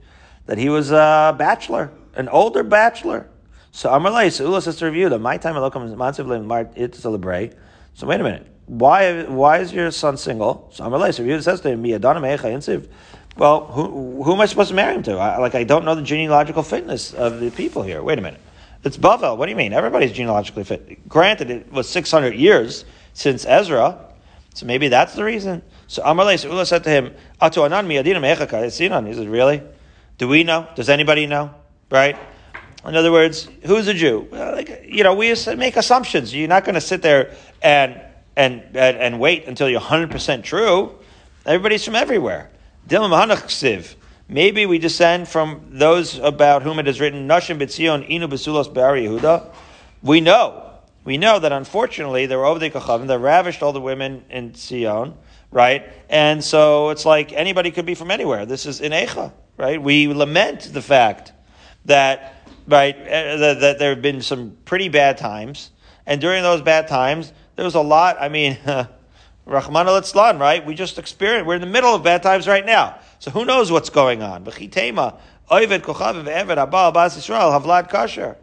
that he was a bachelor, an older bachelor. So Amar Lei, so Ula says to Rabbi Yehuda, my time alokam mansiv le'mart it celebrate. So wait a minute, why why is your son single? So Amar Lei, so Rabbi Yehuda says to him, Miyadana me'echa insiv. Well, who, who am I supposed to marry him to? I, like, I don't know the genealogical fitness of the people here. Wait a minute. It's Bavel. What do you mean? Everybody's genealogically fit. Granted, it was 600 years since Ezra, so maybe that's the reason. So Amalei, so Ula said to him, Atu anan miyadina mechaka He said, really? Do we know? Does anybody know? Right? In other words, who's a Jew? Well, like, you know, we make assumptions. You're not going to sit there and, and, and, and wait until you're 100% true. Everybody's from everywhere. Maybe we descend from those about whom it is written, Nashim B'tzion Inu B'sulos B'ari Yehuda. We know we know that unfortunately there were Ovdei Kachavim that ravished all the women in Sion, right? And so it's like anybody could be from anywhere. This is in Echa, right? We lament the fact that, right, eh, that, that there have been some pretty bad times. And during those bad times, there was a lot, I mean, Rahman al right? We just experienced, we're in the middle of bad times right now. So who knows what's going on? B'chitema, Oived Kochav Eved Abal Bas Yisrael Havlad Kasher.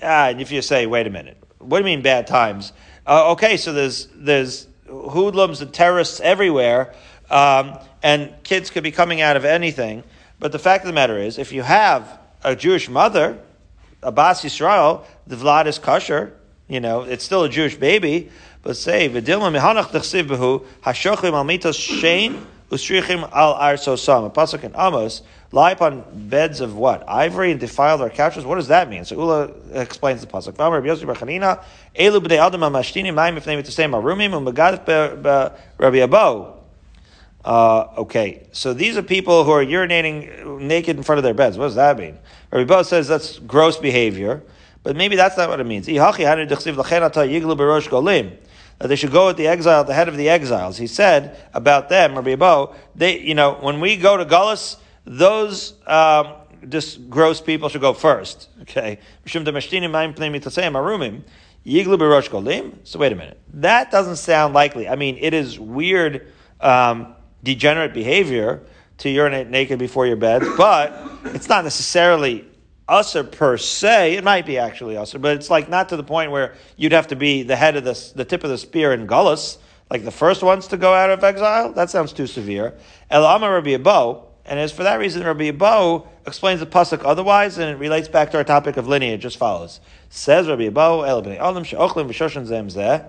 Ah, and if you say, wait a minute, what do you mean bad times? Uh, okay, so there's there's hoodlums and terrorists everywhere, um, and kids could be coming out of anything. But the fact of the matter is, if you have a Jewish mother, a Bas Yisrael, the Vlad is kosher. You know, it's still a Jewish baby. But say, v'dilma mihanach dechsiv behu hashochim al mitos shein ustrichim al arsosam. A pasuk in Amos lie upon beds of what? Ivory and defile their couches? What does that mean? So Ula explains the pasuk. Abo. Uh, okay, so these are people who are urinating naked in front of their beds. What does that mean? Rabbi Bo says that's gross behavior, but maybe that's not what it means. That they should go with the exile, the head of the exiles. He said about them, Rabbi Bo, they, you know, when we go to Gullus, those um, just gross people should go first. Okay. So wait a minute. That doesn't sound likely. I mean, it is weird, um, degenerate behavior to urinate naked before your bed, but it's not necessarily usher per se. It might be actually usher, but it's like not to the point where you'd have to be the head of the, the tip of the spear in Gullus, like the first ones to go out of exile. That sounds too severe. El Amar Rabbi Abo, and as for that reason, Rabbi Abo explains the pasuk otherwise, and it relates back to our topic of lineage. as follows. Says Rabbi Abo, El bnei Adam she'ochlim v'shoshan zem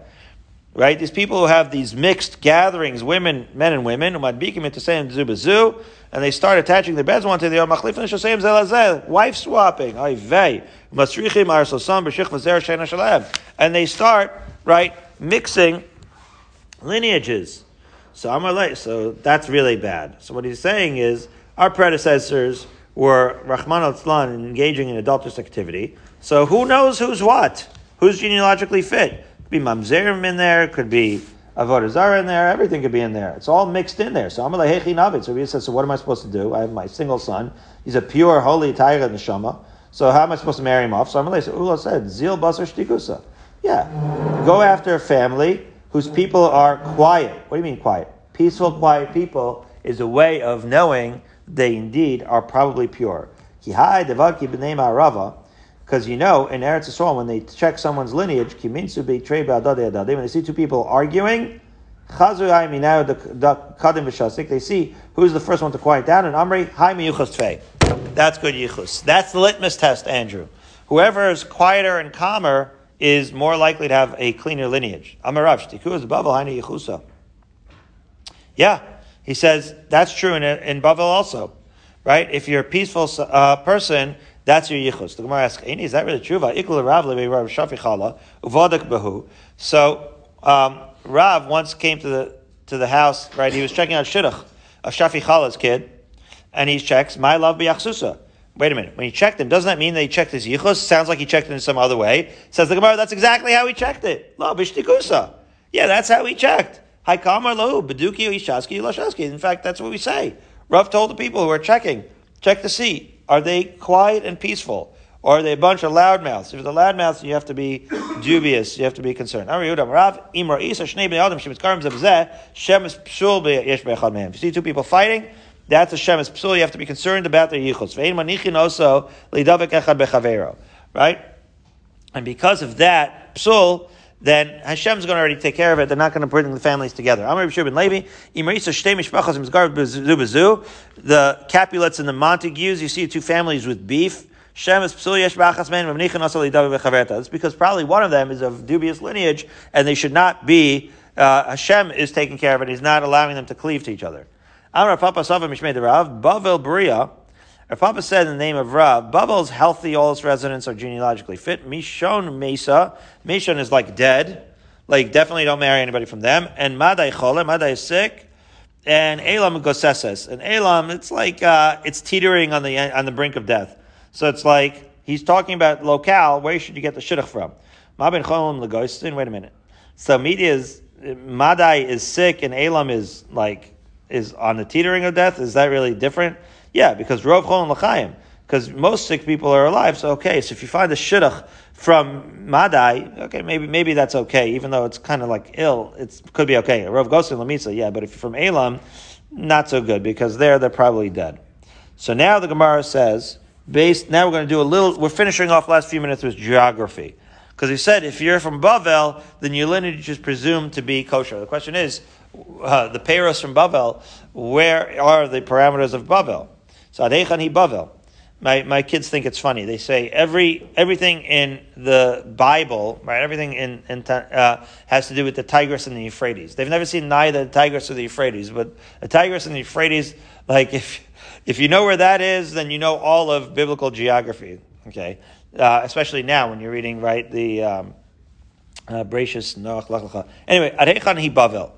Right, these people who have these mixed gatherings, women, men and women, umadbikim into saying zubazu, and they start attaching their beds one to the other. Machlifin shosayim zelazeh, wife swapping, ay vey, masrichim arsosam b'shich v'zer shena and they start right mixing lineages. So so that's really bad. So what he's saying is our predecessors were Rahman al engaging in adulterous activity. So who knows who's what? Who's genealogically fit? Could be Mamzerim in there, could be Avodah Zarah in there, everything could be in there. It's all mixed in there. So Amalei Hechi Navid. So he says, so what am I supposed to do? I have my single son. He's a pure, holy Tiger in the Shama. So how am I supposed to marry him off? So Amalei, so Ula said, Zil Basar Shtikusa. Yeah. Go after a family whose people are quiet. What do you mean quiet? Peaceful, quiet people is a way of knowing they indeed are probably pure. Because you know, in Eretz Yisrael, when they check someone's lineage, when they see two people arguing, they see who's the first one to quiet down, and Amri, That's good yichus. That's the litmus test, Andrew. Whoever is quieter and calmer is more likely to have a cleaner lineage. Yeah, he says that's true in, in Bavel also, right? If you're a peaceful uh, person, that's your yichus. The Gemara asks, is that really true? So um, Rav once came to the to the house, right? He was checking out shidduch of Shafi Chala's kid, and he checks, my love b'yachsusa. Wait a minute. When he checked him, doesn't that mean that he checked his yichus? Sounds like he checked it in some other way. Says the Gemara, that's exactly how he checked it. Lo bishtikusa. Yeah, that's how he checked. In fact, that's what we say. Rav told the people who are checking, check to see, are they quiet and peaceful? Or are they a bunch of loudmouths? If they're loudmouths, you have to be dubious. You have to be concerned. If you see two people fighting, that's a shemes psul. You have to be concerned about their yichus. Right? And because of that psul, then Hashem's going to already take care of it. They're not going to bring the families together. The Capulets and the Montagues, you see two families with beef. It's because probably one of them is of dubious lineage, and they should not be. Uh, Hashem is taking care of it. He's not allowing them to cleave to each other. Amar Papa Sava Mishmei Rav, Bavel Bria. Our Papa said in the name of Rav, Bavel's healthy, all its residents are genealogically fit. Mishon Mesa. Mishon is like dead. Like, definitely don't marry anybody from them. And Madai Chole, Madai is sick. And Elam Goseses. And Elam, it's like, uh, it's teetering on the, on the brink of death. So it's like, he's talking about locale, where should you get the shidduch from? Mabin Cholim Lagoistin, wait a minute. So media is, Madai is sick and Elam is like, is on the teetering of death? Is that really different? Yeah, because Rov Chol L'chaim. Because most sick people are alive, so okay. So if you find a shidduch from Madai, okay, maybe maybe that's okay, even though it's kind of like ill, it could be okay. Rov Gosin Lamisa, yeah, but if you're from Elam, not so good because there they're probably dead. So now the Gemara says, based now we're going to do a little. We're finishing off last few minutes with geography because he said if you're from Bavel, then your lineage is presumed to be kosher. The question is, uh, the Peros from Bavel, where are the parameters of Bavel? So Adechan hi Bavel. My, my kids think it's funny. They say every everything in the Bible, right? Everything in, in uh, has to do with the Tigris and the Euphrates. They've never seen neither the Tigris or the Euphrates, but the Tigris and the Euphrates, like if if you know where that is, then you know all of biblical geography. Okay, uh, especially now when you're reading right the um, uh, Brachus Noach Anyway, Adechan hi Bavel.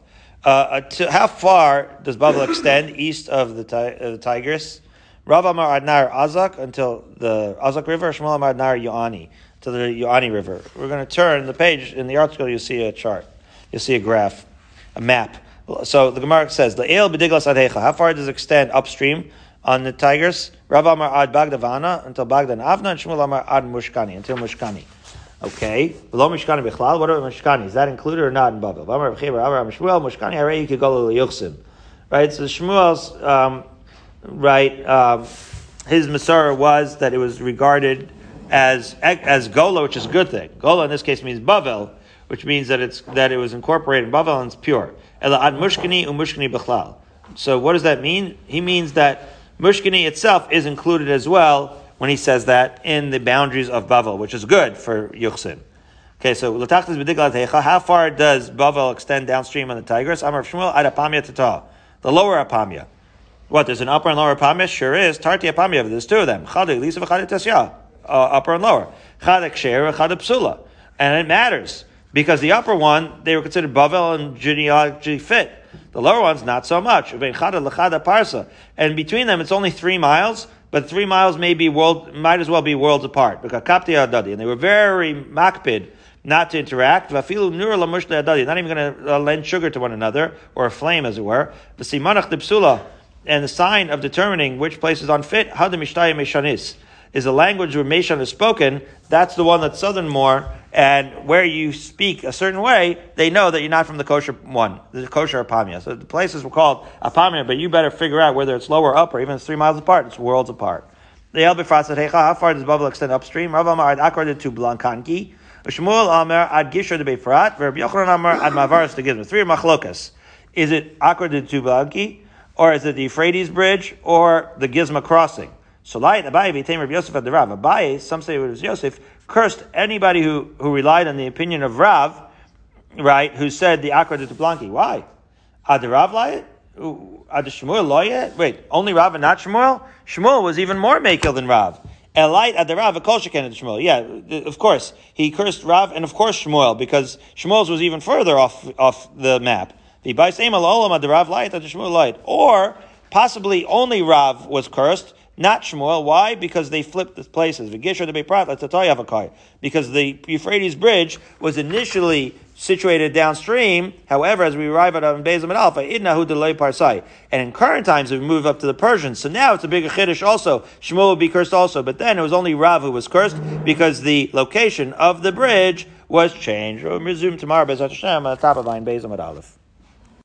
Uh, to, how far does Babel extend east of the, uh, the Tigris? Rav Amar Adnar Azak until the Azak River, Shmuel Amar Adnar Yoani to the Yoani River. We're going to turn the page in the article. You'll see a chart. You'll see a graph, a map. So the Gemara says the El Bediglas Adecha. How far does it extend upstream on the Tigris? Rav Amar Ad Bagdavana until Bagdan Avna, and Shmuel Amar Ad Mushkani until Mushkani. Okay. Below Mishkani Bichlal, what about Mishkani? Is that included or not in Babel? Mishkani Harei Kigol Yuchsim. Right? So Shmuel's, um, right, um, his Masorah was that it was regarded as, as Gola, which is a good thing. Gola in this case means Bavel, which means that it's, that it was incorporated in Bavel and it's pure. Ela ad Mushkani umushkani Bichlal. So what does that mean? He means that mushkini itself is included as well, when he says that in the boundaries of Bavel, which is good for Yuchsin. Okay, so how far does Bavel extend downstream on the Tigris? Amar Shmuel Apamia Tata, the lower Apamia. What? There's an upper and lower Apamia. Sure is. Tarti Apamia. There's two of them. Chadik Lisa v'Chadik Tasya. Uh, upper and lower. Chadik Sher Chadik Psula. And it matters because the upper one they were considered Bavel and genealogy fit. The lower one's not so much. And between them, it's only three miles but three miles may be world, might as well be worlds apart. And they were very makpid not to interact. Not even going to uh, lend sugar to one another or a flame, as it were. The simanach dipsula, and the sign of determining which place is unfit. Mishtaya meshanis is the language where Meshan is spoken, that's the one that's southern more, and where you speak a certain way, they know that you're not from the kosher one, the kosher Apamia. So the places were called Apamia, but you better figure out whether it's lower or up, or even it's three miles apart, it's worlds apart. The El Bifrat said, how far does Babel extend upstream? Rav Amar ad Akar to Blankanki, Shmuel Amar ad Gisher de Befrat, Verb Yochanan Amar ad Mavaris to Gizma. Three machlokas. Is it Akar to Blanki, or is it the Euphrates Bridge, or the Gizma crossing? So light Abaye Rabbi Yosef at the Rav. Abaye, some say it was Yosef, cursed anybody who, who relied on the opinion of Rav, right, who said the Akra de Blanki. Why? Ad Rav lie Ad Shmuel loye? Wait, only Rav and not Shmuel? Shmuel was even more makil than Rav. Elite ad the Rav, a kol sheken Shmuel. Yeah, of course. He cursed Rav and of course Shmuel, because Shmuel's was even further off, off the map. The light. Or possibly only Rav was cursed, not Shmuel. Why? Because they flipped the places. Because the Euphrates bridge was initially situated downstream. However, as we arrive at Bezim and Alpha, idnahu delay parsai. And in current times, we've moved up to the Persians. So now it's a bigger chiddush also. Shmuel would be cursed also. But then it was only Rav who was cursed because the location of the bridge was changed. We'll resume tomorrow, Bezat Hashem, on the top of line Bezim and Aleph.